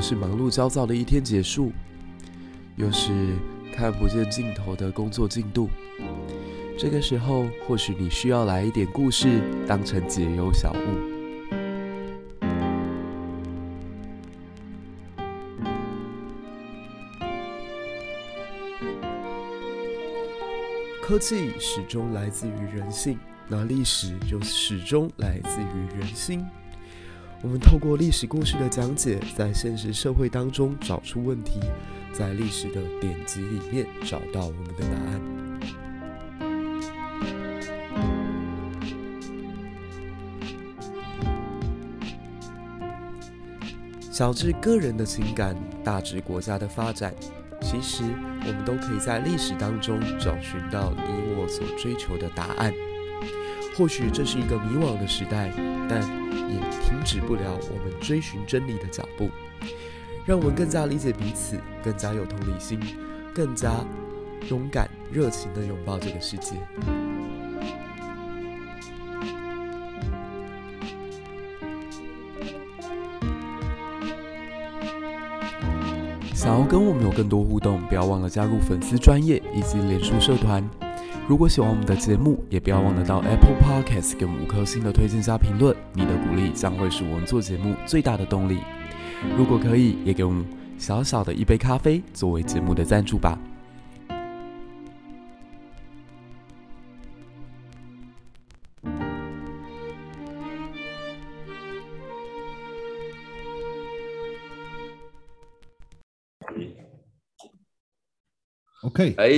是忙碌焦躁的一天结束，又是看不见尽头的工作进度。这个时候，或许你需要来一点故事，当成解忧小物。科技始终来自于人性，那历史就始终来自于人心。我们透过历史故事的讲解，在现实社会当中找出问题，在历史的典籍里面找到我们的答案。小至个人的情感，大至国家的发展。其实，我们都可以在历史当中找寻到你我所追求的答案。或许这是一个迷惘的时代，但也停止不了我们追寻真理的脚步。让我们更加理解彼此，更加有同理心，更加勇敢、热情地拥抱这个世界。想要跟我们有更多互动，不要忘了加入粉丝专业以及脸书社团。如果喜欢我们的节目，也不要忘了到 Apple Podcast 给我们五颗星的推荐加评论。你的鼓励将会是我们做节目最大的动力。如果可以，也给我们小小的一杯咖啡作为节目的赞助吧。OK，哎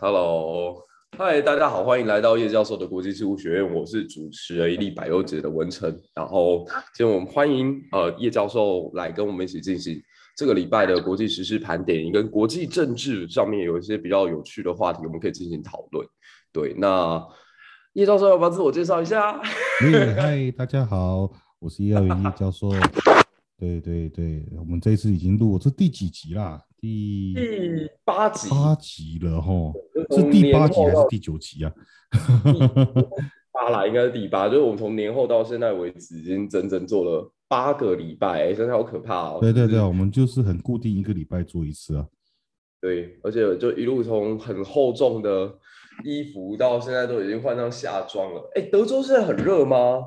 ，Hello，嗨，大家好，欢迎来到叶教授的国际事务学院，我是主持人一历百忧解的文成。然后今天我们欢迎呃叶教授来跟我们一起进行这个礼拜的国际时事盘点，跟国际政治上面有一些比较有趣的话题，我们可以进行讨论。对，那叶教授要不要自我介绍一下？嗨，大家好，我是叶耀元叶教授。对对对，我们这次已经录，这第几集啦？第第八集，八集了哈，是第八集还是第九集啊？八啦，应该是第八，就是我们从年后到现在为止，已经整整做了八个礼拜，真的好可怕哦。对对对，我们就是很固定一个礼拜做一次啊。对，而且就一路从很厚重的衣服到现在都已经换上夏装了。哎，德州现在很热吗？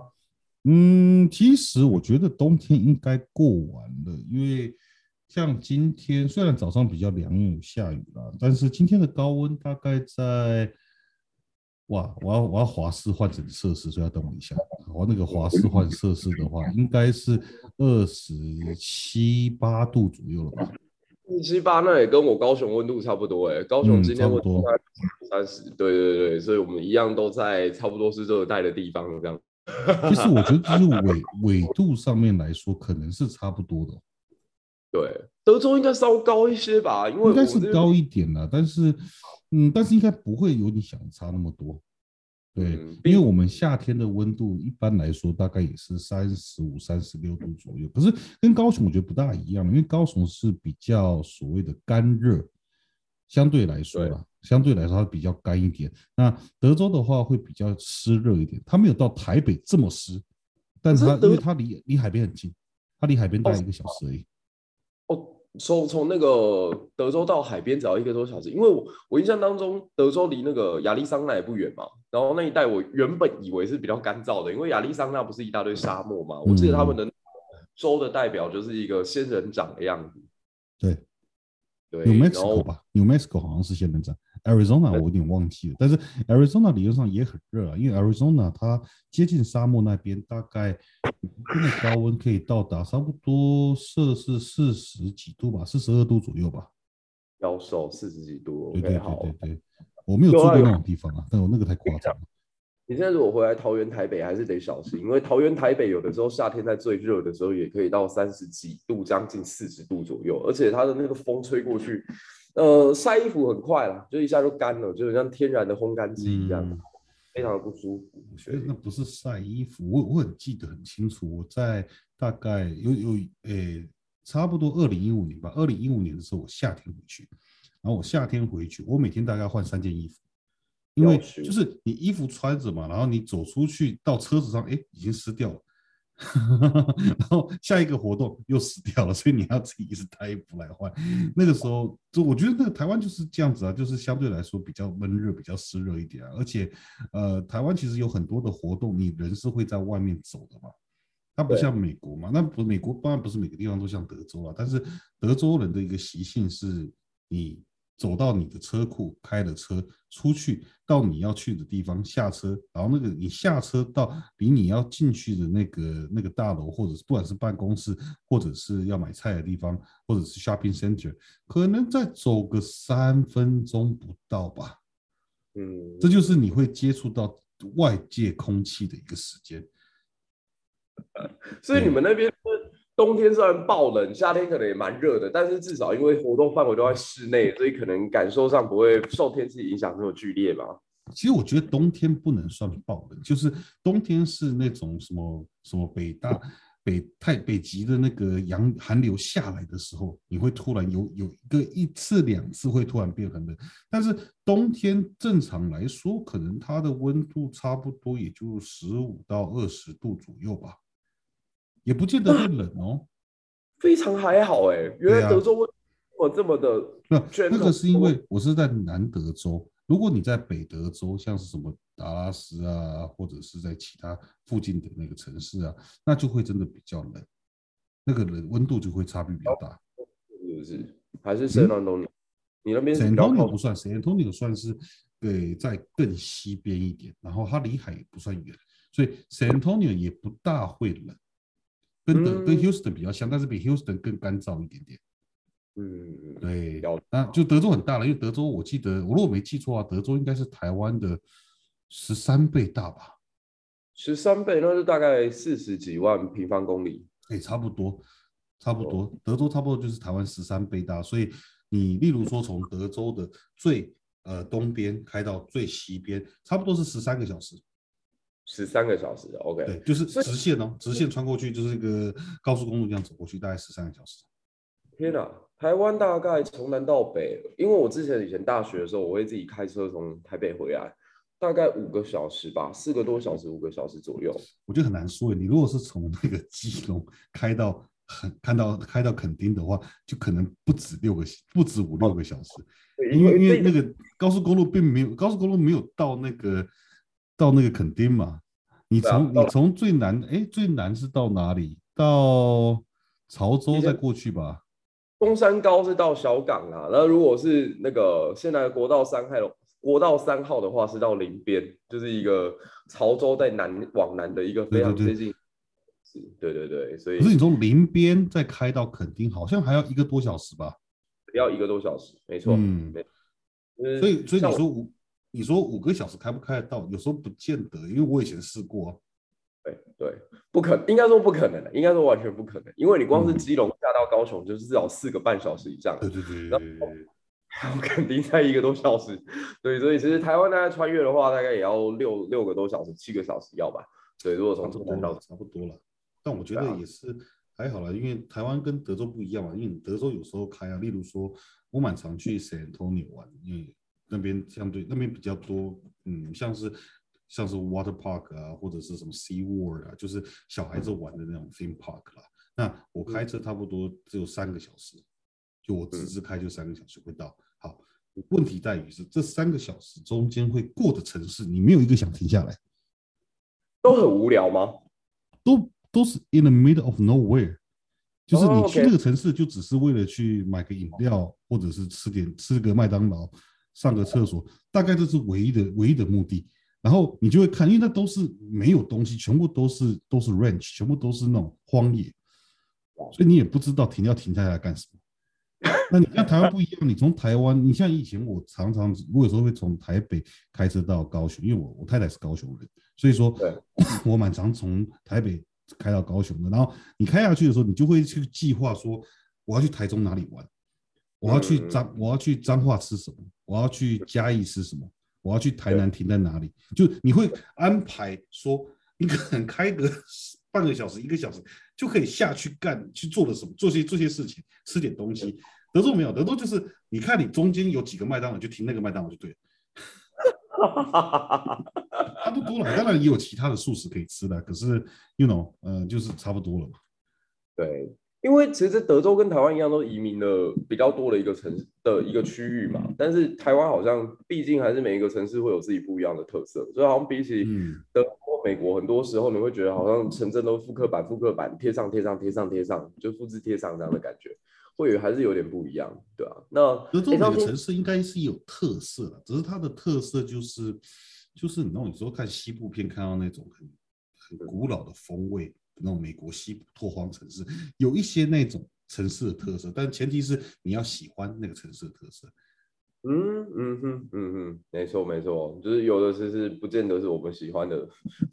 嗯，其实我觉得冬天应该过完了，因为像今天虽然早上比较凉，因为有下雨啦，但是今天的高温大概在，哇，我要我要华氏换成摄氏，所以要等我一下。我那个华氏换摄氏的话，应该是二十七八度左右了吧？二七八那也跟我高雄温度差不多哎，高雄今天温度三十，对对对，所以我们一样都在差不多是热带的地方这样。其 实我觉得，就是纬纬度上面来说，可能是差不多的。对，德州应该稍高一些吧，因为应该是高一点啦。但是，嗯，但是应该不会有你想的差那么多。对，嗯、因为我们夏天的温度一般来说大概也是三十五、三十六度左右。可是跟高雄我觉得不大一样，因为高雄是比较所谓的干热，相对来说啦。相对来说，它比较干一点。那德州的话会比较湿热一点，它没有到台北这么湿，但是它因为它离离海边很近，它离海边大概一个小时而已。哦，从从那个德州到海边只要一个多小时，因为我我印象当中德州离那个亚利桑那也不远嘛。然后那一带我原本以为是比较干燥的，因为亚利桑那不是一大堆沙漠嘛。我记得他们的州的代表就是一个仙人掌的样子。对，对，New Mexico 吧，New Mexico 好像是仙人掌。Arizona 我有点忘记了，但是 Arizona 理论上也很热啊，因为 Arizona 它接近沙漠那边，大概高温可以到达差不多摄氏四十几度吧，四十二度左右吧。要瘦四十几度，对对对对对，我没有住过那种地方啊，但我那个太夸张了。你现在如果回来桃园、台北，还是得小心，因为桃园、台北有的时候夏天在最热的时候，也可以到三十几度，将近四十度左右，而且它的那个风吹过去。呃，晒衣服很快啦，就一下就干了，就像天然的烘干机一样，嗯、非常的不舒服。那不是晒衣服，我我很记得很清楚，我在大概有有诶、欸，差不多二零一五年吧，二零一五年的时候，我夏天回去，然后我夏天回去，我每天大概换三件衣服，因为就是你衣服穿着嘛，然后你走出去到车子上，哎、欸，已经湿掉了，然后下一个活动又死掉了，所以你要自己一直带衣服来换。那个时候，就我觉得那个台湾就是这样子啊，就是相对来说比较闷热、比较湿热一点啊。而且，呃，台湾其实有很多的活动，你人是会在外面走的嘛。它不像美国嘛，那不美国当然不是每个地方都像德州啊，但是德州人的一个习性是，你。走到你的车库，开了车出去，到你要去的地方下车，然后那个你下车到离你要进去的那个那个大楼，或者是不管是办公室，或者是要买菜的地方，或者是 shopping center，可能再走个三分钟不到吧。嗯，这就是你会接触到外界空气的一个时间。所以你们那边。冬天虽然爆冷，夏天可能也蛮热的，但是至少因为活动范围都在室内，所以可能感受上不会受天气影响这么剧烈吧。其实我觉得冬天不能算爆冷，就是冬天是那种什么什么北大北太北极的那个洋寒流下来的时候，你会突然有有一个一次两次会突然变很冷，但是冬天正常来说，可能它的温度差不多也就十五到二十度左右吧。也不见得会冷哦，非常还好哎。原来德州温我这么的，那个是因为我是在南德州。如果你在北德州，像是什么达拉斯啊，或者是在其他附近的那个城市啊，那就会真的比较冷，那个冷温度就会差别比较大。是不是？还是圣安东尼？你那边圣安东尼不算，圣安东尼算是对在更西边一点，然后它离海也不算远，所以圣安东尼也不大会冷。跟德跟 Houston 比较像，但是比 Houston 更干燥一点点。嗯，对，那就德州很大了，因为德州我记得，我如果没记错啊，德州应该是台湾的十三倍大吧？十三倍，那是大概四十几万平方公里。哎、欸，差不多，差不多，德州差不多就是台湾十三倍大，所以你例如说从德州的最呃东边开到最西边，差不多是十三个小时。十三个小时，OK，对，就是直线哦，直线穿过去就是一个高速公路这样走过去，大概十三个小时。天哪，台湾大概从南到北，因为我之前以前大学的时候，我会自己开车从台北回来，大概五个小时吧，四个多小时，五个小时左右。我觉得很难说，你如果是从那个基隆开到很看到开到垦丁的话，就可能不止六个，不止五六个小时，因为因为那个高速公路并没有高速公路没有到那个。到那个垦丁嘛？你从你从最南哎，最南是到哪里？到潮州再过去吧。东山高是到小港啊，那如果是那个现在国道三号国道三号的话，是到林边，就是一个潮州在南往南的一个非常接近。对对对，所以可是你从林边再开到垦丁，好像还要一个多小时吧？要一个多小时，没错。嗯，所以所以你说你说五个小时开不开得到？有时候不见得，因为我以前试过、啊。对对，不可，应该说不可能的，应该说完全不可能，因为你光是基隆下到高雄就是至少四个半小时以上。对对对，然后肯定在一个多小时。对，所以其实台湾大概穿越的话，大概也要六六个多小时，七个小时要吧？对，如果从这边到差不多了。但我觉得也是还好了，因为台湾跟德州不一样嘛，因为德州有时候开啊，例如说我蛮常去 San Antonio 玩，因为那边相对那边比较多，嗯，像是像是 water park 啊，或者是什么 Sea World 啊，就是小孩子玩的那种 theme park 啦。那我开车差不多只有三个小时，就我直直开就三个小时会到。好，问题在于是这三个小时中间会过的城市，你没有一个想停下来，都很无聊吗？都都是 in the middle of nowhere，就是你去那个城市就只是为了去买个饮料，或者是吃点吃个麦当劳。上个厕所，大概这是唯一的唯一的目的。然后你就会看，因为那都是没有东西，全部都是都是 ranch，全部都是那种荒野，所以你也不知道停要停下来干什么。那你跟台湾不一样，你从台湾，你像以前我常常，我有时候会从台北开车到高雄，因为我我太太是高雄人，所以说 我蛮常从台北开到高雄的。然后你开下去的时候，你就会去计划说，我要去台中哪里玩。我要去彰，我要去彰化吃什么？我要去嘉义吃什么？我要去台南停在哪里？就你会安排说，你可能开个半个小时、一个小时就可以下去干去做了什么？做些做些事情，吃点东西。德州没有，德州就是你看你中间有几个麦当劳，就停那个麦当劳就对了。差不多了。当然也有其他的素食可以吃的，可是，you know，呃，就是差不多了嘛。对，因为其实德州跟台湾一样，都移民了比较多的一个城市的一个区域嘛。但是台湾好像毕竟还是每一个城市会有自己不一样的特色，所以好像比起德国、美国，很多时候你会觉得好像城镇都复刻版、复刻版，贴上、贴上、贴上、贴上，就复制贴上这样的感觉。会还是有点不一样，对啊。那德州每个城市应该是有特色的，只是它的特色就是，就是你那种有时候看西部片看到那种很很古老的风味，那种美国西部拓荒城市，有一些那种城市的特色，但前提是你要喜欢那个城市的特色。嗯嗯哼嗯哼，没错没错，就是有的其实不见得是我们喜欢的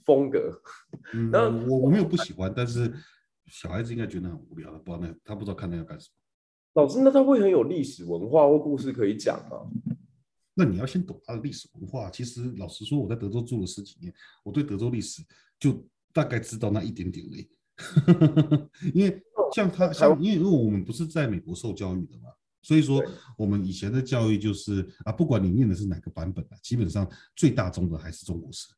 风格。嗯，那我我没有不喜欢，但是小孩子应该觉得很无聊的，不知道那他不知道看那要干什么。老师，那他会很有历史文化或故事可以讲吗？那你要先懂他的历史文化。其实老实说，我在德州住了十几年，我对德州历史就大概知道那一点点而已。因为像他，像因为因为我们不是在美国受教育的嘛，所以说我们以前的教育就是啊，不管你念的是哪个版本啊，基本上最大宗的还是中国史。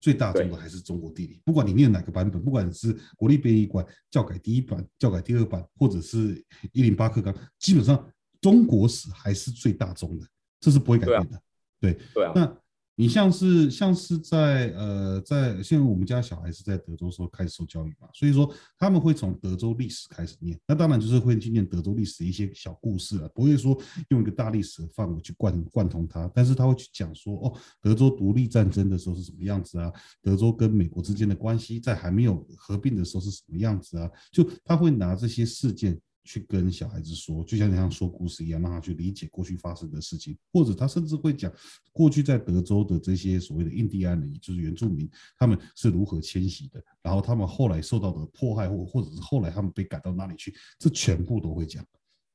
最大宗的还是中国地理，不管你念哪个版本，不管是国立编译馆教改第一版、教改第二版，或者是一零八课纲，基本上中国史还是最大宗的，这是不会改变的。对，对啊。那你像是像是在呃在现在我们家小孩是在德州时候开始受教育嘛，所以说他们会从德州历史开始念，那当然就是会去念德州历史一些小故事了，不会说用一个大历史的范围去贯贯通它，但是他会去讲说哦，德州独立战争的时候是什么样子啊，德州跟美国之间的关系在还没有合并的时候是什么样子啊，就他会拿这些事件。去跟小孩子说，就像你像说故事一样，让他去理解过去发生的事情，或者他甚至会讲过去在德州的这些所谓的印第安人，也就是原住民，他们是如何迁徙的，然后他们后来受到的迫害，或或者是后来他们被赶到哪里去，这全部都会讲。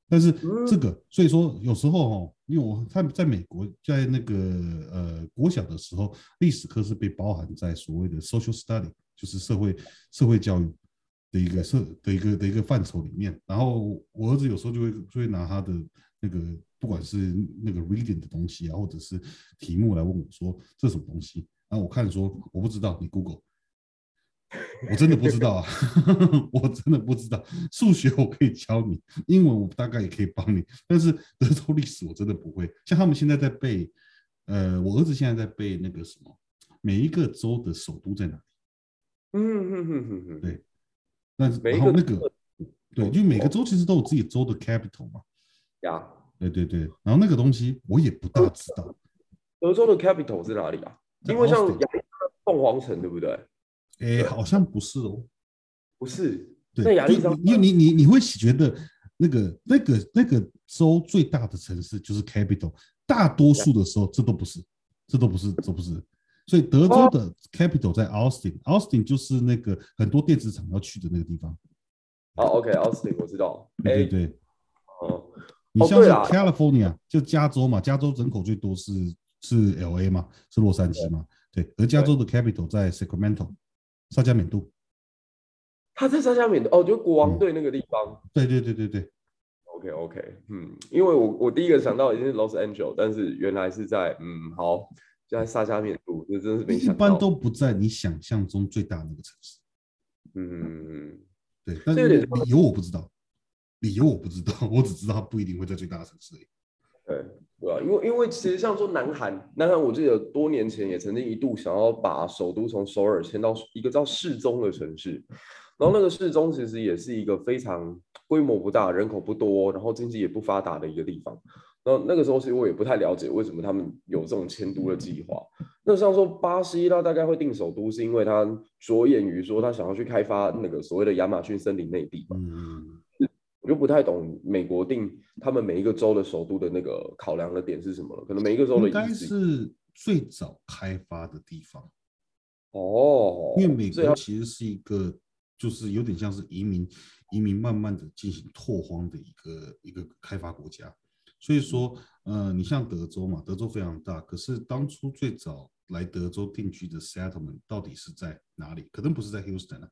但是这个，所以说有时候哦，因为我看在美国，在那个呃国小的时候，历史课是被包含在所谓的 social study，就是社会社会教育。的一个社的一个的一个范畴里面，然后我儿子有时候就会就会拿他的那个不管是那个 reading 的东西啊，或者是题目来问我说，这是什么东西？然后我看说我不知道，你 Google，我真的不知道啊，我真的不知道。数学我可以教你，英文我大概也可以帮你，但是德州历史我真的不会。像他们现在在背，呃，我儿子现在在背那个什么，每一个州的首都在哪里？嗯嗯嗯嗯嗯，对。但是然后那个，对，就每个州其实都有自己州的 capital 嘛。呀，对对对。然后那个东西我也不大知道。德州的 capital 是哪里啊？因为像凤凰城，对不对？哎，好像不是哦。不是。对。那亚利桑，因为你你你会觉得那个那个那个州最大的城市就是 capital，大多数的时候这都不是，这都不是，这不是。所以德州的 capital 在 Austin，Austin、oh. 就是那个很多电子厂要去的那个地方。哦、oh,，OK，Austin、okay, 我知道。对对对。哦、oh.。你像是 California，就加州嘛，加州人口最多是是 LA 嘛，是洛杉矶嘛。对。对而加州的 capital 在 Sacramento，萨加缅度。他在萨加缅度哦，就国王队那个地方。嗯、对对对对对。OK OK，嗯，因为我我第一个想到已经是 Los Angeles，但是原来是在嗯好。在萨加缅度，这真是没想到。一般都不在你想象中最大的那个城市。嗯，对，但是理由我不知道，理由我不知道，我只知道它不一定会在最大的城市里。对，对啊，因为因为其实像说南韩，南韩我记得多年前也曾经一度想要把首都从首尔迁到一个叫世宗的城市，然后那个世宗其实也是一个非常规模不大、人口不多，然后经济也不发达的一个地方。那那个时候其实我也不太了解为什么他们有这种迁都的计划。那像说巴西，他大概会定首都，是因为他着眼于说他想要去开发那个所谓的亚马逊森林内地嘛。嗯，我就不太懂美国定他们每一个州的首都的那个考量的点是什么了。可能每一个州的应该是最早开发的地方。哦，因为美国其实是一个就是有点像是移民移民慢慢的进行拓荒的一个一个开发国家。所以说，呃，你像德州嘛，德州非常大，可是当初最早来德州定居的 settlement 到底是在哪里？可能不是在 Houston 啊，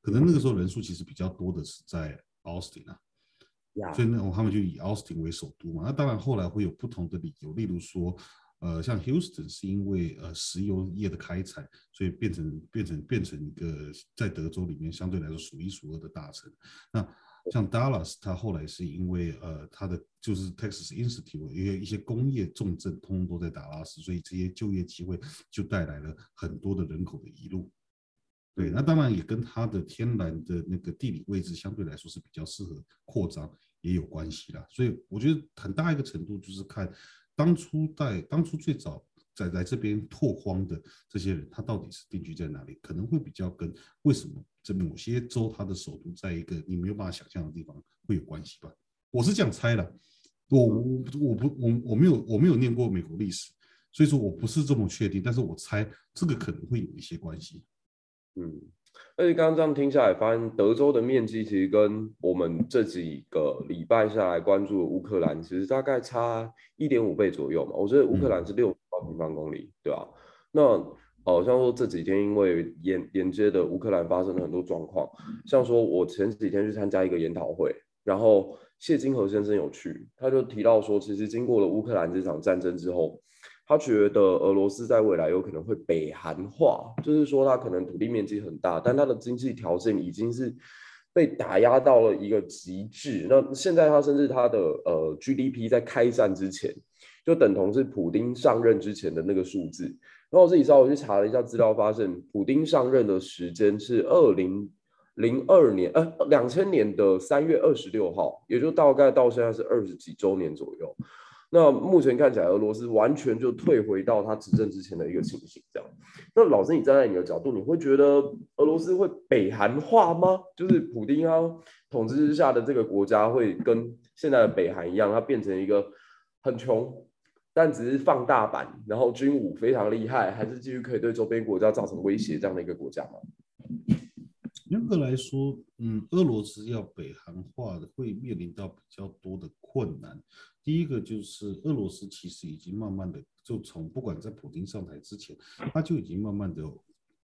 可能那个时候人数其实比较多的是在 Austin 啊，yeah. 所以那他们就以 Austin 为首都嘛。那当然后来会有不同的理由，例如说，呃，像 Houston 是因为呃石油业的开采，所以变成变成变成一个在德州里面相对来说数一数二的大城。那像 Dallas，它后来是因为呃它的就是 Texas Institute，因为一些工业重镇通通都在达拉斯，所以这些就业机会就带来了很多的人口的移入。对，那当然也跟它的天然的那个地理位置相对来说是比较适合扩张也有关系啦。所以我觉得很大一个程度就是看。当初在当初最早在来这边拓荒的这些人，他到底是定居在哪里？可能会比较跟为什么这某些州它的首都在一个你没有办法想象的地方会有关系吧？我是这样猜的。我我我不我我没有我没有念过美国历史，所以说我不是这么确定。但是我猜这个可能会有一些关系。嗯。而且刚刚这样听下来，发现德州的面积其实跟我们这几个礼拜下来关注的乌克兰，其实大概差一点五倍左右嘛。我觉得乌克兰是六平方公里，对吧？那好像说这几天因为沿沿街的乌克兰发生了很多状况，像说我前几天去参加一个研讨会，然后谢金河先生有去，他就提到说，其实经过了乌克兰这场战争之后。他觉得俄罗斯在未来有可能会北韩化，就是说它可能土地面积很大，但它的经济条件已经是被打压到了一个极致。那现在他甚至他的呃 GDP 在开战之前就等同是普丁上任之前的那个数字。然后我自己稍微去查了一下资料，发现普丁上任的时间是二零零二年，呃，两千年的三月二十六号，也就大概到现在是二十几周年左右。那目前看起来，俄罗斯完全就退回到他执政之前的一个情形，这样。那老师，你站在你的角度，你会觉得俄罗斯会北韩化吗？就是普丁他统治之下的这个国家会跟现在的北韩一样，它变成一个很穷，但只是放大版，然后军武非常厉害，还是继续可以对周边国家造成威胁这样的一个国家吗？严格来说，嗯，俄罗斯要北韩化的会面临到比较多的困难。第一个就是俄罗斯其实已经慢慢的就从不管在普京上台之前，他就已经慢慢的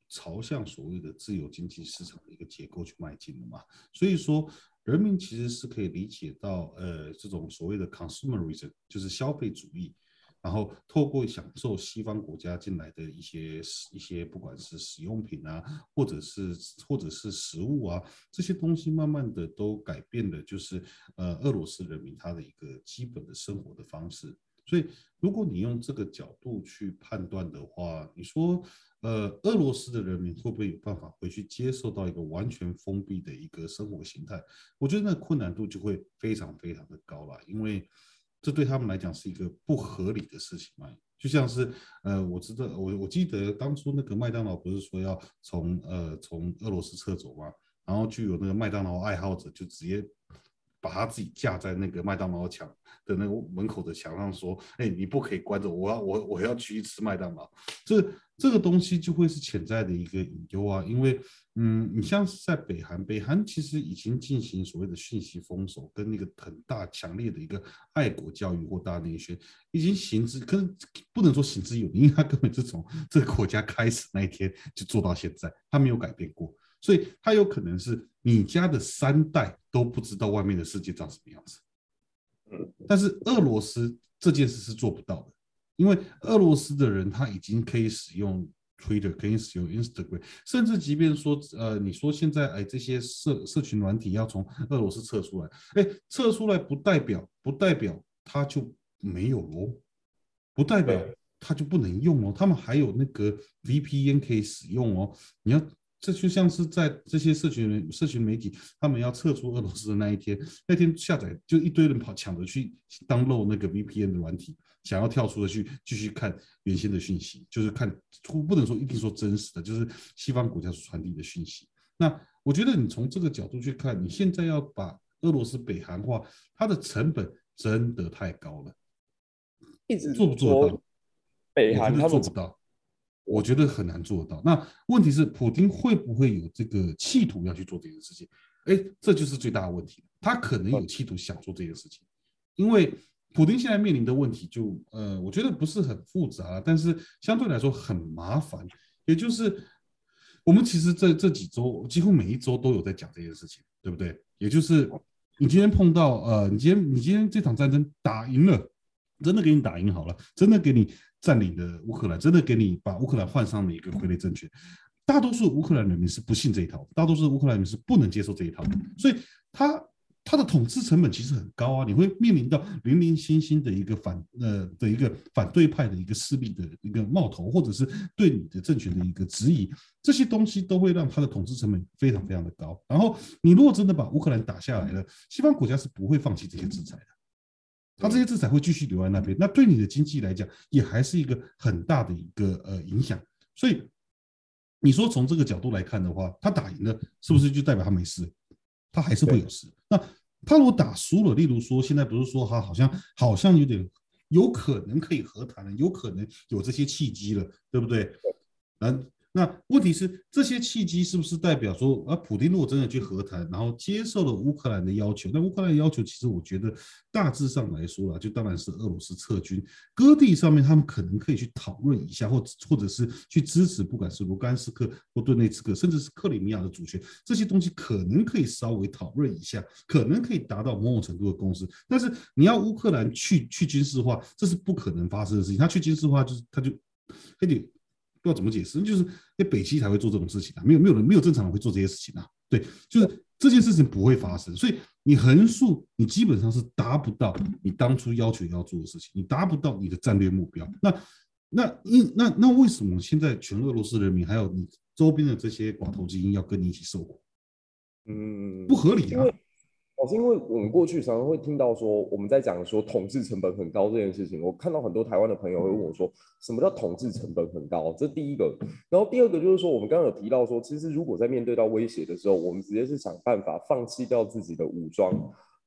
朝向所谓的自由经济市场的一个结构去迈进了嘛。所以说，人民其实是可以理解到，呃，这种所谓的 consumerism 就是消费主义。然后透过享受西方国家进来的一些一些，不管是使用品啊，或者是或者是食物啊，这些东西慢慢的都改变了，就是呃俄罗斯人民他的一个基本的生活的方式。所以如果你用这个角度去判断的话，你说呃俄罗斯的人民会不会有办法回去接受到一个完全封闭的一个生活形态？我觉得那困难度就会非常非常的高了，因为。这对他们来讲是一个不合理的事情嘛？就像是，呃，我知道，我我记得当初那个麦当劳不是说要从呃从俄罗斯撤走嘛？然后就有那个麦当劳爱好者就直接把他自己架在那个麦当劳墙的那个门口的墙上说：“哎，你不可以关着，我要我我要去吃麦当劳。”这这个东西就会是潜在的一个隐忧啊，因为。嗯，你像是在北韩，北韩其实已经进行所谓的讯息封锁，跟那个很大强烈的一个爱国教育或大内宣，已经行之，可能不能说行之有年，因为他根本是从 这个国家开始那一天就做到现在，他没有改变过，所以他有可能是你家的三代都不知道外面的世界长什么样子。但是俄罗斯这件事是做不到的，因为俄罗斯的人他已经可以使用。Twitter 可以使用 Instagram，甚至即便说，呃，你说现在哎，这些社社群软体要从俄罗斯撤出来，哎，撤出来不代表不代表它就没有喽，不代表它就不能用哦，他们还有那个 VPN 可以使用哦。你要这就像是在这些社群社群媒体，他们要撤出俄罗斯的那一天，那天下载就一堆人跑抢着去 download 那个 VPN 的软体。想要跳出的去继续看原先的讯息，就是看不能说一定说真实的，就是西方国家所传递的讯息。那我觉得你从这个角度去看，你现在要把俄罗斯北韩化，它的成本真的太高了。一直做不做得到？北韩他做不到，我觉得很难做得到。那问题是，普京会不会有这个企图要去做这件事情？哎，这就是最大的问题。他可能有企图想做这件事情，因为。普丁现在面临的问题就，呃，我觉得不是很复杂，但是相对来说很麻烦。也就是我们其实这这几周，几乎每一周都有在讲这件事情，对不对？也就是你今天碰到，呃，你今天你今天这场战争打赢了，真的给你打赢好了，真的给你占领了乌克兰，真的给你把乌克兰换上了一个傀儡政权，大多数乌克兰人民是不信这一套，大多数乌克兰人民是不能接受这一套，所以他。它的统治成本其实很高啊，你会面临到零零星星的一个反呃的一个反对派的一个势力的一个冒头，或者是对你的政权的一个质疑，这些东西都会让它的统治成本非常非常的高。然后你如果真的把乌克兰打下来了，西方国家是不会放弃这些制裁的，它这些制裁会继续留在那边，那对你的经济来讲也还是一个很大的一个呃影响。所以你说从这个角度来看的话，他打赢了是不是就代表他没事？他还是会有事。那他如果打输了，例如说现在不是说他好像好像有点有可能可以和谈了，有可能有这些契机了，对不对？嗯。那问题是，这些契机是不是代表说，啊，普丁如果真的去和谈，然后接受了乌克兰的要求，那乌克兰的要求其实我觉得大致上来说啊，就当然是俄罗斯撤军，割地上面他们可能可以去讨论一下，或或者是去支持，不管是卢甘斯克或顿内茨克，甚至是克里米亚的主权，这些东西可能可以稍微讨论一下，可能可以达到某种程度的共识。但是你要乌克兰去去军事化，这是不可能发生的事情。他去军事化就是他就他就。不知道怎么解释，就是那北溪才会做这种事情啊，没有没有人没有正常人会做这些事情啊。对，就是这件事情不会发生，所以你横竖你基本上是达不到你当初要求要做的事情，你达不到你的战略目标。那那因那那为什么现在全俄罗斯人民还有你周边的这些寡头精英要跟你一起受苦？嗯，不合理啊。是因为我们过去常常会听到说，我们在讲说统治成本很高这件事情。我看到很多台湾的朋友会问我说，什么叫统治成本很高？这第一个。然后第二个就是说，我们刚刚有提到说，其实如果在面对到威胁的时候，我们直接是想办法放弃掉自己的武装，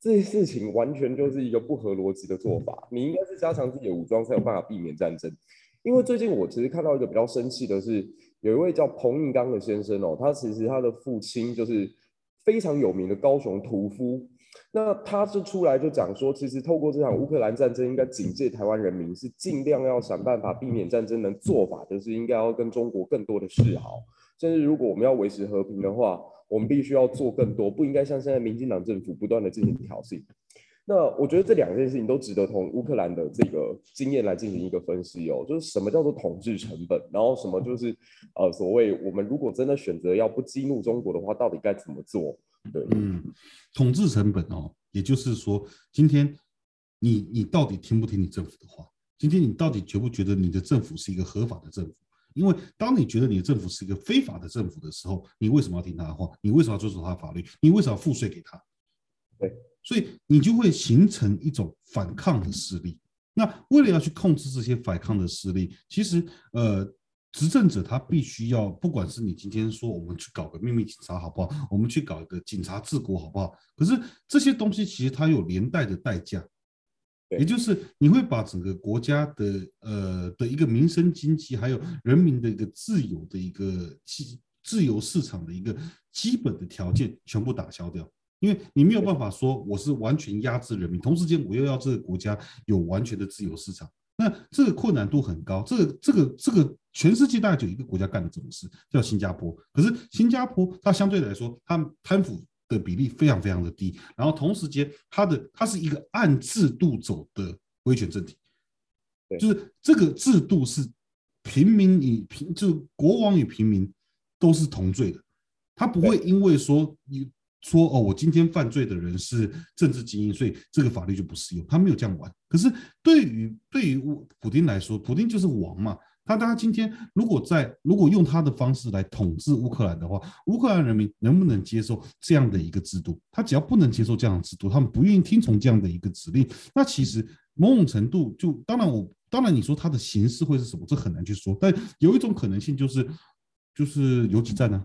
这些事情完全就是一个不合逻辑的做法。你应该是加强自己的武装，才有办法避免战争。因为最近我其实看到一个比较生气的是，有一位叫彭应刚的先生哦，他其实他的父亲就是。非常有名的高雄屠夫，那他是出来就讲说，其实透过这场乌克兰战争，应该警戒台湾人民是尽量要想办法避免战争，的做法就是应该要跟中国更多的示好，甚至如果我们要维持和平的话，我们必须要做更多，不应该像现在民进党政府不断的进行挑衅。那我觉得这两件事情都值得从乌克兰的这个经验来进行一个分析哦，就是什么叫做统治成本，然后什么就是呃所谓我们如果真的选择要不激怒中国的话，到底该怎么做？对，嗯，统治成本哦，也就是说，今天你你到底听不听你政府的话？今天你到底觉不觉得你的政府是一个合法的政府？因为当你觉得你的政府是一个非法的政府的时候，你为什么要听他的话？你为什么要遵守他的法律？你为什么要付税给他？对。所以你就会形成一种反抗的势力。那为了要去控制这些反抗的势力，其实呃，执政者他必须要，不管是你今天说我们去搞个秘密警察好不好，我们去搞一个警察治国好不好？可是这些东西其实它有连带的代价，也就是你会把整个国家的呃的一个民生经济，还有人民的一个自由的一个自自由市场的一个基本的条件全部打消掉。因为你没有办法说我是完全压制人民，同时间我又要这个国家有完全的自由市场，那这个困难度很高。这个这个这个全世界大概就一个国家干的这种事，叫新加坡。可是新加坡它相对来说，它贪腐的比例非常非常的低，然后同时间它的它是一个按制度走的威权政体，就是这个制度是平民与平，就国王与平民都是同罪的，他不会因为说你。说哦，我今天犯罪的人是政治精英，所以这个法律就不适用。他没有这样玩。可是对于对于普丁来说，普丁就是王嘛。他他今天如果在如果用他的方式来统治乌克兰的话，乌克兰人民能不能接受这样的一个制度？他只要不能接受这样的制度，他们不愿意听从这样的一个指令，那其实某种程度就当然我当然你说他的形式会是什么？这很难去说。但有一种可能性就是就是游击战呢、啊？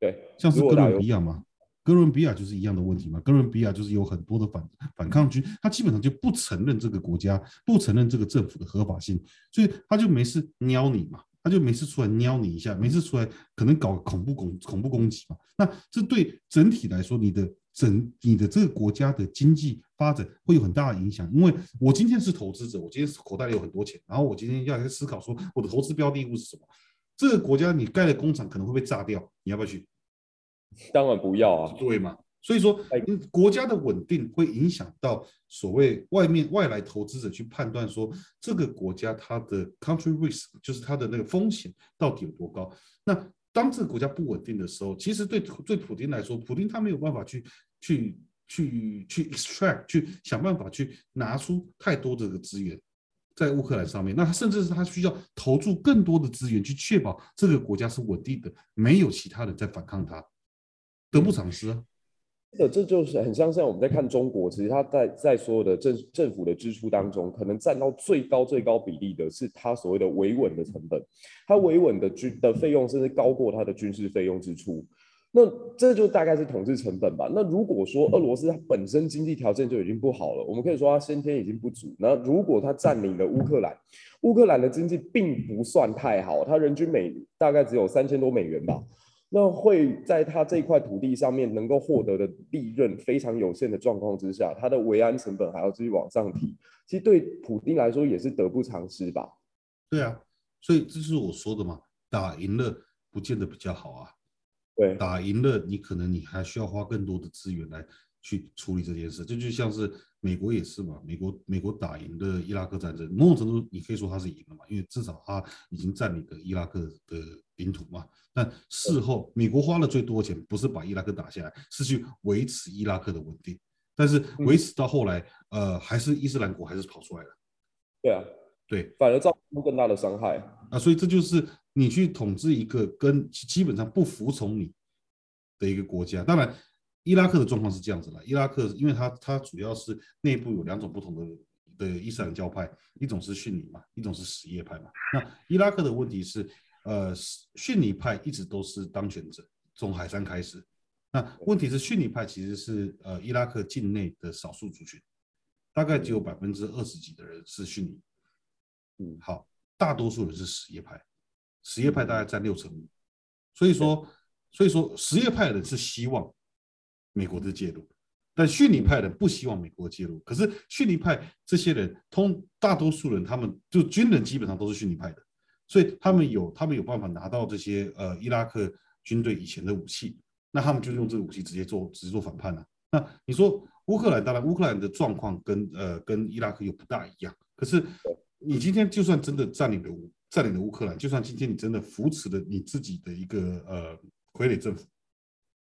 对，像是哥伦比亚嘛。哥伦比亚就是一样的问题嘛，哥伦比亚就是有很多的反反抗军，他基本上就不承认这个国家，不承认这个政府的合法性，所以他就没事瞄你嘛，他就没事出来瞄你一下，没事出来可能搞恐怖攻恐怖攻击嘛，那这对整体来说，你的整你的这个国家的经济发展会有很大的影响，因为我今天是投资者，我今天口袋里有很多钱，然后我今天要来思考说我的投资标的物是什么，这个国家你盖的工厂可能会被炸掉，你要不要去？当然不要啊，对嘛？所以说，国家的稳定会影响到所谓外面外来投资者去判断说，这个国家它的 country risk 就是它的那个风险到底有多高。那当这个国家不稳定的时候，其实对对普丁来说，普丁他没有办法去去去去 extract 去想办法去拿出太多的这个资源在乌克兰上面。那他甚至是他需要投注更多的资源去确保这个国家是稳定的，没有其他人在反抗他，得不偿失啊。这就是很像，现在我们在看中国，其实它在在所有的政政府的支出当中，可能占到最高最高比例的是它所谓的维稳的成本，它维稳的军的费用甚至高过它的军事费用支出。那这就大概是统治成本吧。那如果说俄罗斯它本身经济条件就已经不好了，我们可以说它先天已经不足。那如果它占领了乌克兰，乌克兰的经济并不算太好，它人均每大概只有三千多美元吧。那会在他这块土地上面能够获得的利润非常有限的状况之下，他的维安成本还要继续往上提，其实对普丁来说也是得不偿失吧？对啊，所以这是我说的嘛，打赢了不见得比较好啊。对，打赢了你可能你还需要花更多的资源来去处理这件事，这就像是美国也是嘛，美国美国打赢的伊拉克战争，某种程度你可以说他是赢了嘛，因为至少他已经占领了伊拉克的领土嘛。但事后，美国花了最多钱，不是把伊拉克打下来，是去维持伊拉克的稳定。但是维持到后来，呃，还是伊斯兰国还是跑出来了。对啊，对，反而造成更大的伤害。啊，所以这就是你去统治一个跟基本上不服从你的一个国家。当然，伊拉克的状况是这样子的：伊拉克，因为它它主要是内部有两种不同的的伊斯兰教派，一种是逊尼嘛，一种是什叶派嘛。那伊拉克的问题是。呃，逊尼派一直都是当权者，从海山开始。那问题是，逊尼派其实是呃伊拉克境内的少数族群，大概只有百分之二十几的人是逊尼。嗯，好，大多数人是什叶派，什叶派大概占六成五。所以说，所以说什叶派的人是希望美国的介入，但逊尼派的不希望美国介入。可是逊尼派这些人，通大多数人他们就军人基本上都是逊尼派的。所以他们有，他们有办法拿到这些呃伊拉克军队以前的武器，那他们就用这个武器直接做直接做反叛了。那你说乌克兰，当然乌克兰的状况跟呃跟伊拉克又不大一样。可是你今天就算真的占领了乌占领了乌克兰，就算今天你真的扶持了你自己的一个呃傀儡政府，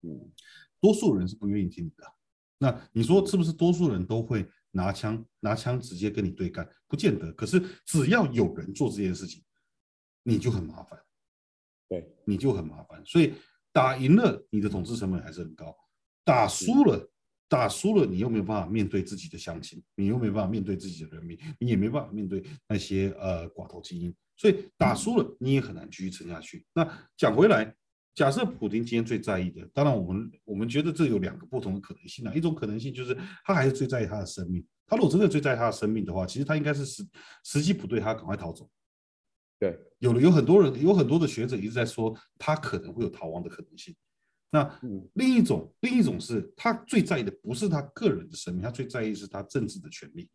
嗯，多数人是不愿意听你的。那你说是不是多数人都会拿枪拿枪直接跟你对干？不见得。可是只要有人做这件事情。你就很麻烦，对，你就很麻烦。所以打赢了，你的统治成本还是很高；打输了，打输了，你又没有办法面对自己的乡亲，你又没有办法面对自己的人民，你也没办法面对那些呃寡头精英。所以打输了，你也很难继续撑下去。那讲回来，假设普京今天最在意的，当然我们我们觉得这有两个不同的可能性啊。一种可能性就是他还是最在意他的生命。他如果真的最在意他的生命的话，其实他应该是时时机不对，他赶快逃走。对，有了有很多人，有很多的学者一直在说他可能会有逃亡的可能性。那另一种，另一种是他最在意的不是他个人的生命，他最在意是他政治的权利。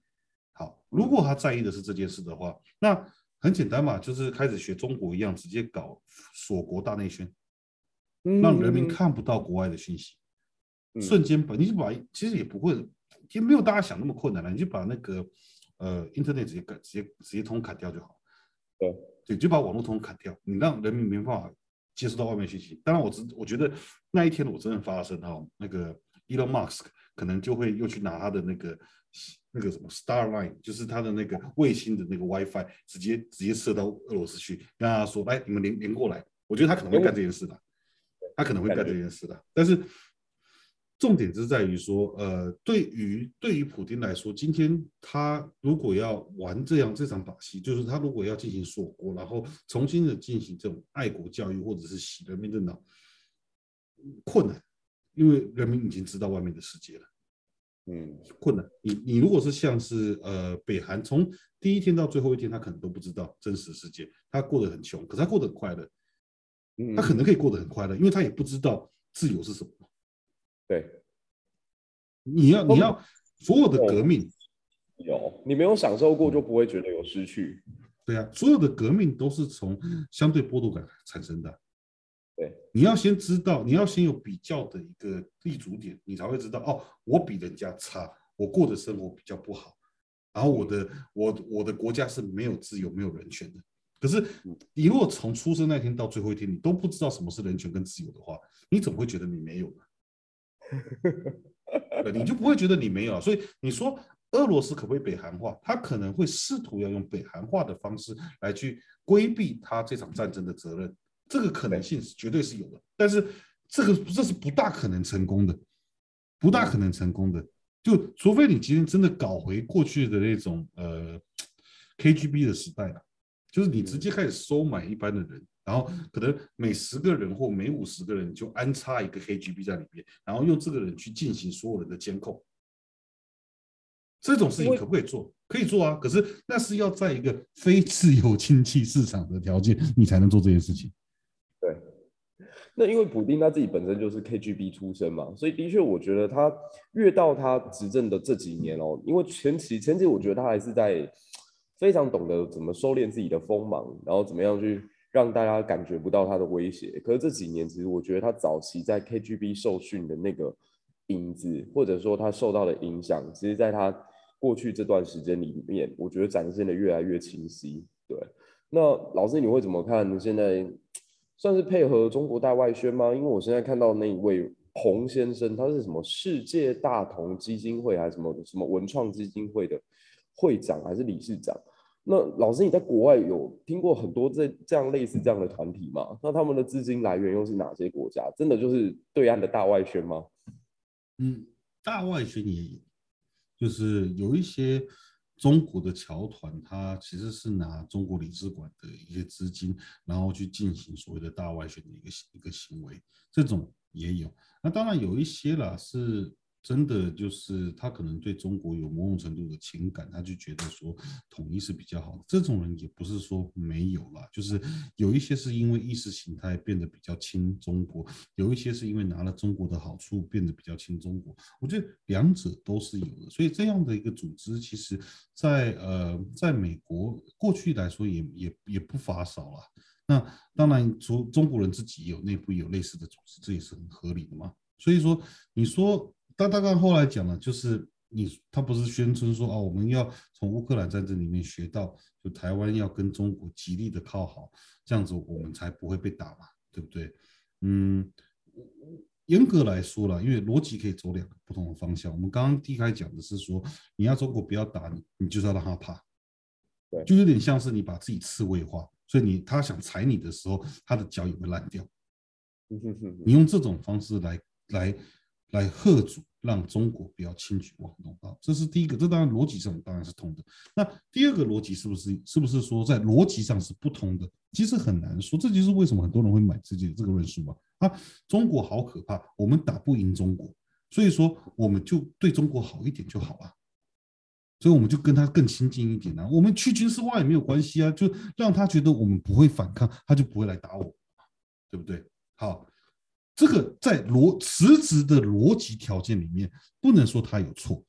好，如果他在意的是这件事的话，那很简单嘛，就是开始学中国一样，直接搞锁国大内宣，让人民看不到国外的讯息，瞬间把你就把其实也不会，也没有大家想那么困难了，你就把那个呃 Internet 直接直接直接通砍掉就好。对。对，就把网络通砍掉，你让人民没办法接收到外面讯息。当然我，我我觉得那一天我真的发生哈，那个 Elon Musk 可能就会又去拿他的那个那个什么 Starline，就是他的那个卫星的那个 WiFi，直接直接射到俄罗斯去，跟他说：“来，你们连连过来。”我觉得他可能会干这件事的，他可能会干这件事的，但是。重点是在于说，呃，对于对于普京来说，今天他如果要玩这样这场把戏，就是他如果要进行锁国，然后重新的进行这种爱国教育，或者是洗人民的脑，困难，因为人民已经知道外面的世界了，嗯，困难。你你如果是像是呃北韩，从第一天到最后一天，他可能都不知道真实世界，他过得很穷，可是他过得很快乐，他可能可以过得很快乐，因为他也不知道自由是什么。对，你要你要所有的革命有你没有享受过，就不会觉得有失去。对啊，所有的革命都是从相对剥夺感产生的。对，你要先知道，你要先有比较的一个立足点，你才会知道哦，我比人家差，我过的生活比较不好，然后我的我我的国家是没有自由、没有人权的。可是你如果从出生那天到最后一天，你都不知道什么是人权跟自由的话，你怎么会觉得你没有呢？你就不会觉得你没有啊。所以你说俄罗斯可不可以北韩化？他可能会试图要用北韩化的方式来去规避他这场战争的责任。这个可能性是绝对是有的，但是这个这是不大可能成功的，不大可能成功的。就除非你今天真的搞回过去的那种呃 KGB 的时代了，就是你直接开始收买一般的人，然后可能每十个人或每五十个人就安插一个 KGB 在里面，然后用这个人去进行所有人的监控。这种事情可不可以做？可以做啊，可是那是要在一个非自由经济市场的条件，你才能做这件事情。对，那因为普丁他自己本身就是 KGB 出身嘛，所以的确我觉得他越到他执政的这几年哦，因为前期前期我觉得他还是在非常懂得怎么收敛自己的锋芒，然后怎么样去让大家感觉不到他的威胁。可是这几年其实我觉得他早期在 KGB 受训的那个影子，或者说他受到的影响，其实在他过去这段时间里面，我觉得展现的越来越清晰。对，那老师你会怎么看现在？算是配合中国大外宣吗？因为我现在看到那一位洪先生，他是什么世界大同基金会还是什么什么文创基金会的会长还是理事长？那老师你在国外有听过很多这这样类似这样的团体吗？那他们的资金来源又是哪些国家？真的就是对岸的大外宣吗？嗯，大外宣也有，就是有一些。中国的侨团，它其实是拿中国领事馆的一些资金，然后去进行所谓的大外宣的一个一个行为，这种也有。那当然有一些啦是。真的就是他可能对中国有某种程度的情感，他就觉得说统一是比较好的。这种人也不是说没有啦，就是有一些是因为意识形态变得比较亲中国，有一些是因为拿了中国的好处变得比较亲中国。我觉得两者都是有的。所以这样的一个组织，其实在呃在美国过去来说也也也不乏少了。那当然，除中国人自己有内部有类似的组织，这也是很合理的嘛。所以说，你说。他大概后来讲了，就是你他不是宣称说啊，我们要从乌克兰战争里面学到，就台湾要跟中国极力的靠好，这样子我们才不会被打嘛，对不对？嗯，严格来说了，因为逻辑可以走两个不同的方向。我们刚刚第一开讲的是说，你要中国不要打你，你就是要让他怕，对，就有点像是你把自己刺猬化，所以你他想踩你的时候，他的脚也会烂掉。你用这种方式来来。来吓阻，让中国不要轻举妄动啊！这是第一个，这当然逻辑上当然是通的。那第二个逻辑是不是是不是说在逻辑上是不通的？其实很难说。这就是为什么很多人会买自己的这个论述嘛。啊，中国好可怕，我们打不赢中国，所以说我们就对中国好一点就好了。所以我们就跟他更亲近一点啊，我们去军事化也没有关系啊，就让他觉得我们不会反抗，他就不会来打我，对不对？好。这个在逻实质的逻辑条件里面，不能说他有错，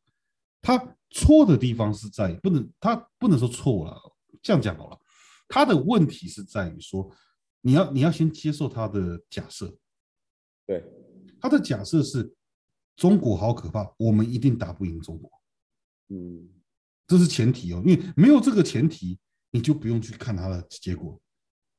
他错的地方是在不能，他不能说错了，这样讲好了，他的问题是在于说，你要你要先接受他的假设，对，他的假设是中国好可怕，我们一定打不赢中国，嗯，这是前提哦，因为没有这个前提，你就不用去看他的结果，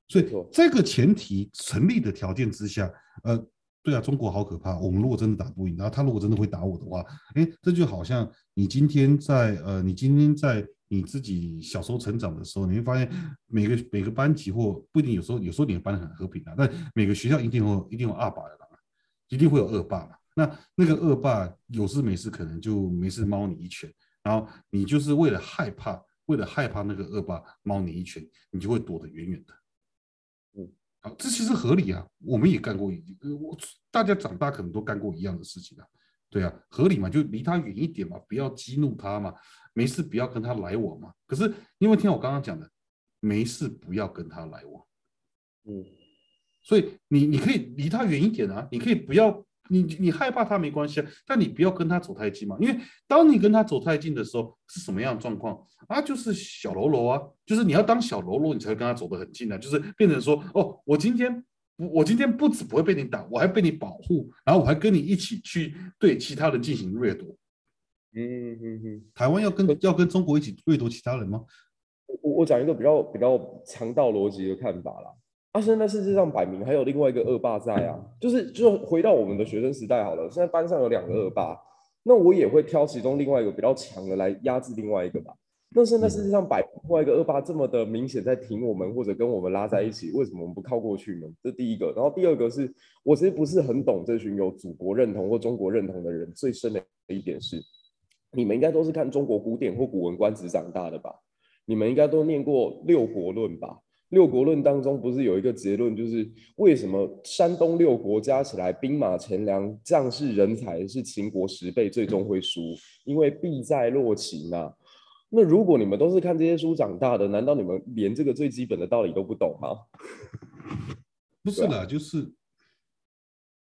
所以这个前提成立的条件之下，呃。对啊，中国好可怕。我们如果真的打不赢，然后他如果真的会打我的话，哎，这就好像你今天在呃，你今天在你自己小时候成长的时候，你会发现每个每个班级或不一定，有时候有时候你的班很和平啊，但每个学校一定会一定有二霸的，一定会有恶霸嘛。那那个恶霸有事没事可能就没事猫你一拳，然后你就是为了害怕，为了害怕那个恶霸猫你一拳，你就会躲得远远的。啊，这其实合理啊，我们也干过一，我大家长大可能都干过一样的事情啊，对啊，合理嘛，就离他远一点嘛，不要激怒他嘛，没事不要跟他来往嘛。可是因为听我刚刚讲的，没事不要跟他来往，嗯，所以你你可以离他远一点啊，你可以不要。你你害怕他没关系啊，但你不要跟他走太近嘛，因为当你跟他走太近的时候，是什么样的状况啊？就是小喽啰啊，就是你要当小喽啰，你才会跟他走得很近啊，就是变成说，哦，我今天我今天不止不会被你打，我还被你保护，然后我还跟你一起去对其他人进行掠夺。嗯嗯嗯，台湾要跟要跟中国一起掠夺其他人吗？我我讲一个比较比较强盗逻辑的看法啦。啊，现在世界上摆明还有另外一个恶霸在啊，就是就回到我们的学生时代好了。现在班上有两个恶霸，那我也会挑其中另外一个比较强的来压制另外一个吧。那现在世界上摆另外一个恶霸这么的明显在挺我们或者跟我们拉在一起，为什么我们不靠过去呢？这第一个。然后第二个是我其实不是很懂这群有祖国认同或中国认同的人最深的一点是。你们应该都是看中国古典或古文观止长大的吧？你们应该都念过《六国论》吧？《六国论》当中不是有一个结论，就是为什么山东六国加起来兵马钱粮、将士人才是秦国十倍，最终会输？因为弊在洛秦啊。那如果你们都是看这些书长大的，难道你们连这个最基本的道理都不懂吗？不是啦，就是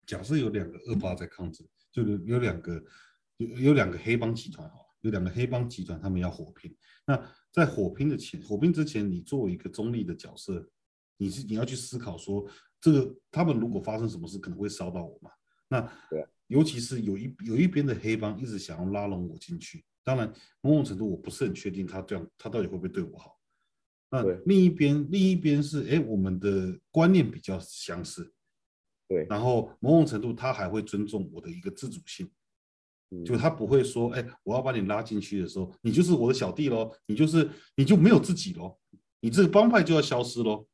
假设有两个恶霸在抗争，就是有两个。有有两个黑帮集团哈，有两个黑帮集团，他们要火拼。那在火拼的前，火拼之前，你作为一个中立的角色，你是你要去思考说，这个他们如果发生什么事，可能会烧到我嘛？那对，尤其是有一有一边的黑帮一直想要拉拢我进去，当然某种程度我不是很确定他这样，他到底会不会对我好？那另一边另一边是，哎，我们的观念比较相似，对，然后某种程度他还会尊重我的一个自主性。就他不会说，哎，我要把你拉进去的时候，你就是我的小弟喽，你就是你就没有自己喽，你这个帮派就要消失喽。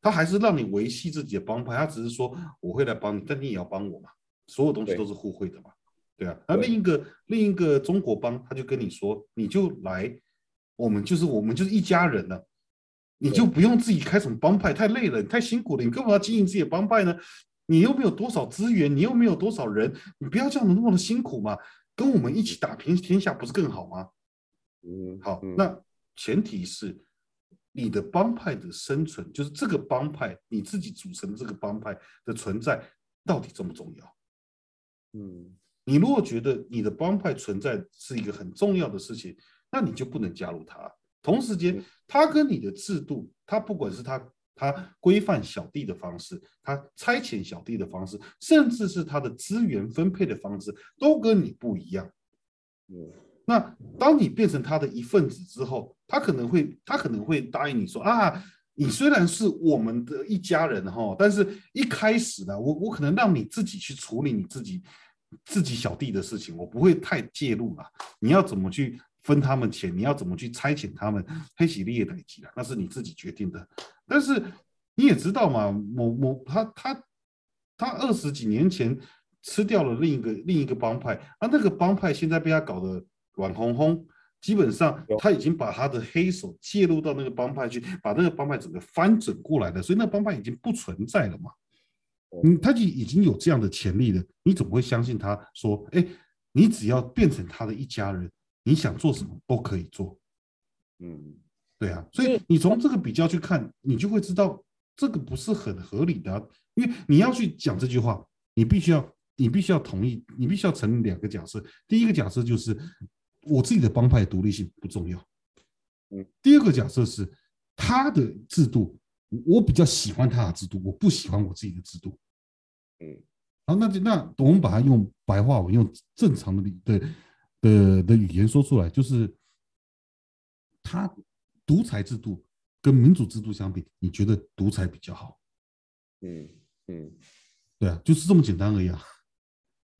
他还是让你维系自己的帮派，他只是说我会来帮你，但你也要帮我嘛，所有东西都是互惠的嘛，对，对啊。那另一个另一个中国帮，他就跟你说，你就来，我们就是我们就是一家人了，你就不用自己开什么帮派，太累了，你太辛苦了，你干嘛要经营自己的帮派呢？你又没有多少资源，你又没有多少人，你不要这样子那么的辛苦嘛，跟我们一起打平天下不是更好吗？嗯，好，那前提是你的帮派的生存，就是这个帮派你自己组成的这个帮派的存在到底重不重要？嗯，你如果觉得你的帮派存在是一个很重要的事情，那你就不能加入他。同时间，他跟你的制度，他不管是他。他规范小弟的方式，他差遣小弟的方式，甚至是他的资源分配的方式，都跟你不一样。嗯，那当你变成他的一份子之后，他可能会，他可能会答应你说啊，你虽然是我们的一家人哈，但是一开始呢，我我可能让你自己去处理你自己自己小弟的事情，我不会太介入了。你要怎么去分他们钱，你要怎么去差遣他们，黑喜利也等级啊，那是你自己决定的。但是你也知道嘛，某某他他他二十几年前吃掉了另一个另一个帮派，啊，那个帮派现在被他搞得软烘烘，基本上他已经把他的黑手介入到那个帮派去，把那个帮派整个翻整过来了，所以那帮派已经不存在了嘛。嗯，他就已经有这样的潜力了，你怎么会相信他说，哎，你只要变成他的一家人，你想做什么都可以做，嗯。对啊，所以你从这个比较去看，你就会知道这个不是很合理的啊。因为你要去讲这句话，你必须要，你必须要同意，你必须要承认两个假设。第一个假设就是我自己的帮派独立性不重要。嗯。第二个假设是他的制度，我比较喜欢他的制度，我不喜欢我自己的制度。嗯。好，那就那我们把它用白话文，用正常的的的的语言说出来，就是他。独裁制度跟民主制度相比，你觉得独裁比较好？嗯嗯，对啊，就是这么简单而已啊。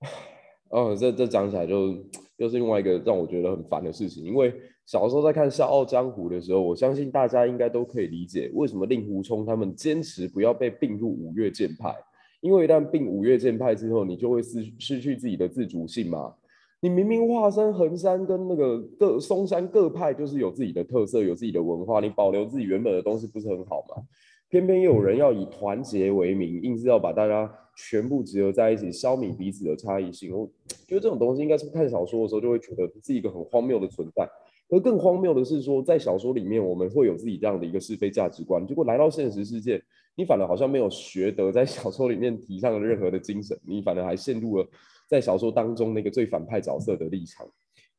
哦，这这讲起来就又是另外一个让我觉得很烦的事情。因为小时候在看《笑傲江湖》的时候，我相信大家应该都可以理解为什么令狐冲他们坚持不要被并入五岳剑派。因为一旦并五岳剑派之后，你就会失失去自己的自主性嘛。你明明华山、衡山跟那个各嵩山各派就是有自己的特色，有自己的文化，你保留自己原本的东西不是很好吗？偏偏有人要以团结为名，硬是要把大家全部集合在一起，消弭彼此的差异性。我觉得这种东西应该是看小说的时候就会觉得是一个很荒谬的存在。而更荒谬的是说，在小说里面我们会有自己这样的一个是非价值观，结果来到现实世界，你反而好像没有学得在小说里面提倡的任何的精神，你反而还陷入了。在小说当中，那个最反派角色的立场，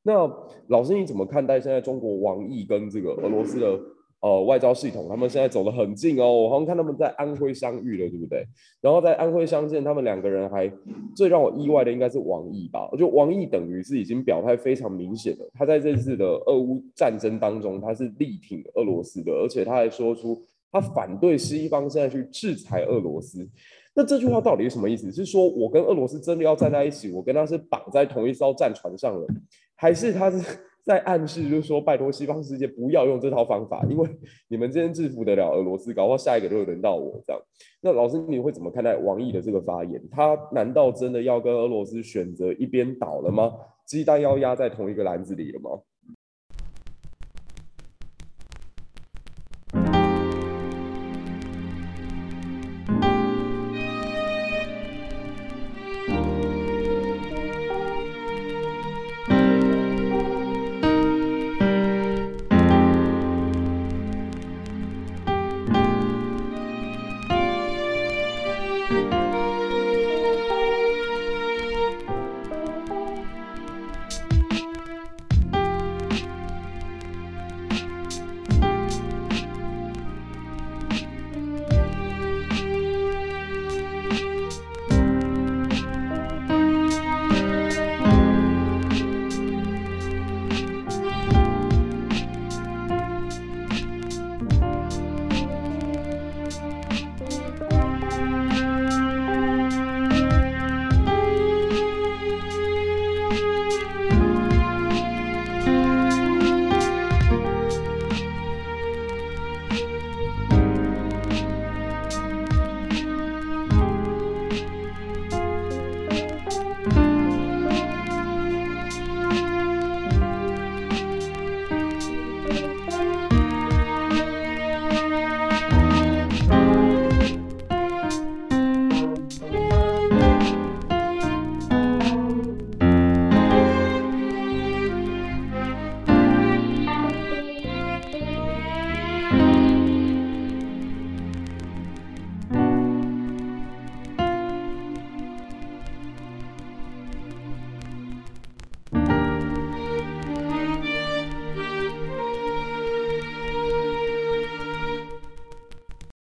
那老师你怎么看待现在中国王毅跟这个俄罗斯的呃外交系统，他们现在走得很近哦。我好像看他们在安徽相遇了，对不对？然后在安徽相见，他们两个人还最让我意外的应该是王毅吧？我觉得王毅等于是已经表态非常明显的，他在这次的俄乌战争当中，他是力挺俄罗斯的，而且他还说出他反对西方现在去制裁俄罗斯。那这句话到底是什么意思？是说我跟俄罗斯真的要站在一起，我跟他是绑在同一艘战船上了，还是他是？在暗示就是说，拜托西方世界不要用这套方法，因为你们今天制服得了俄罗斯，搞不好下一个就会轮到我这样。那老师你会怎么看待王毅的这个发言？他难道真的要跟俄罗斯选择一边倒了吗？鸡蛋要压在同一个篮子里了吗？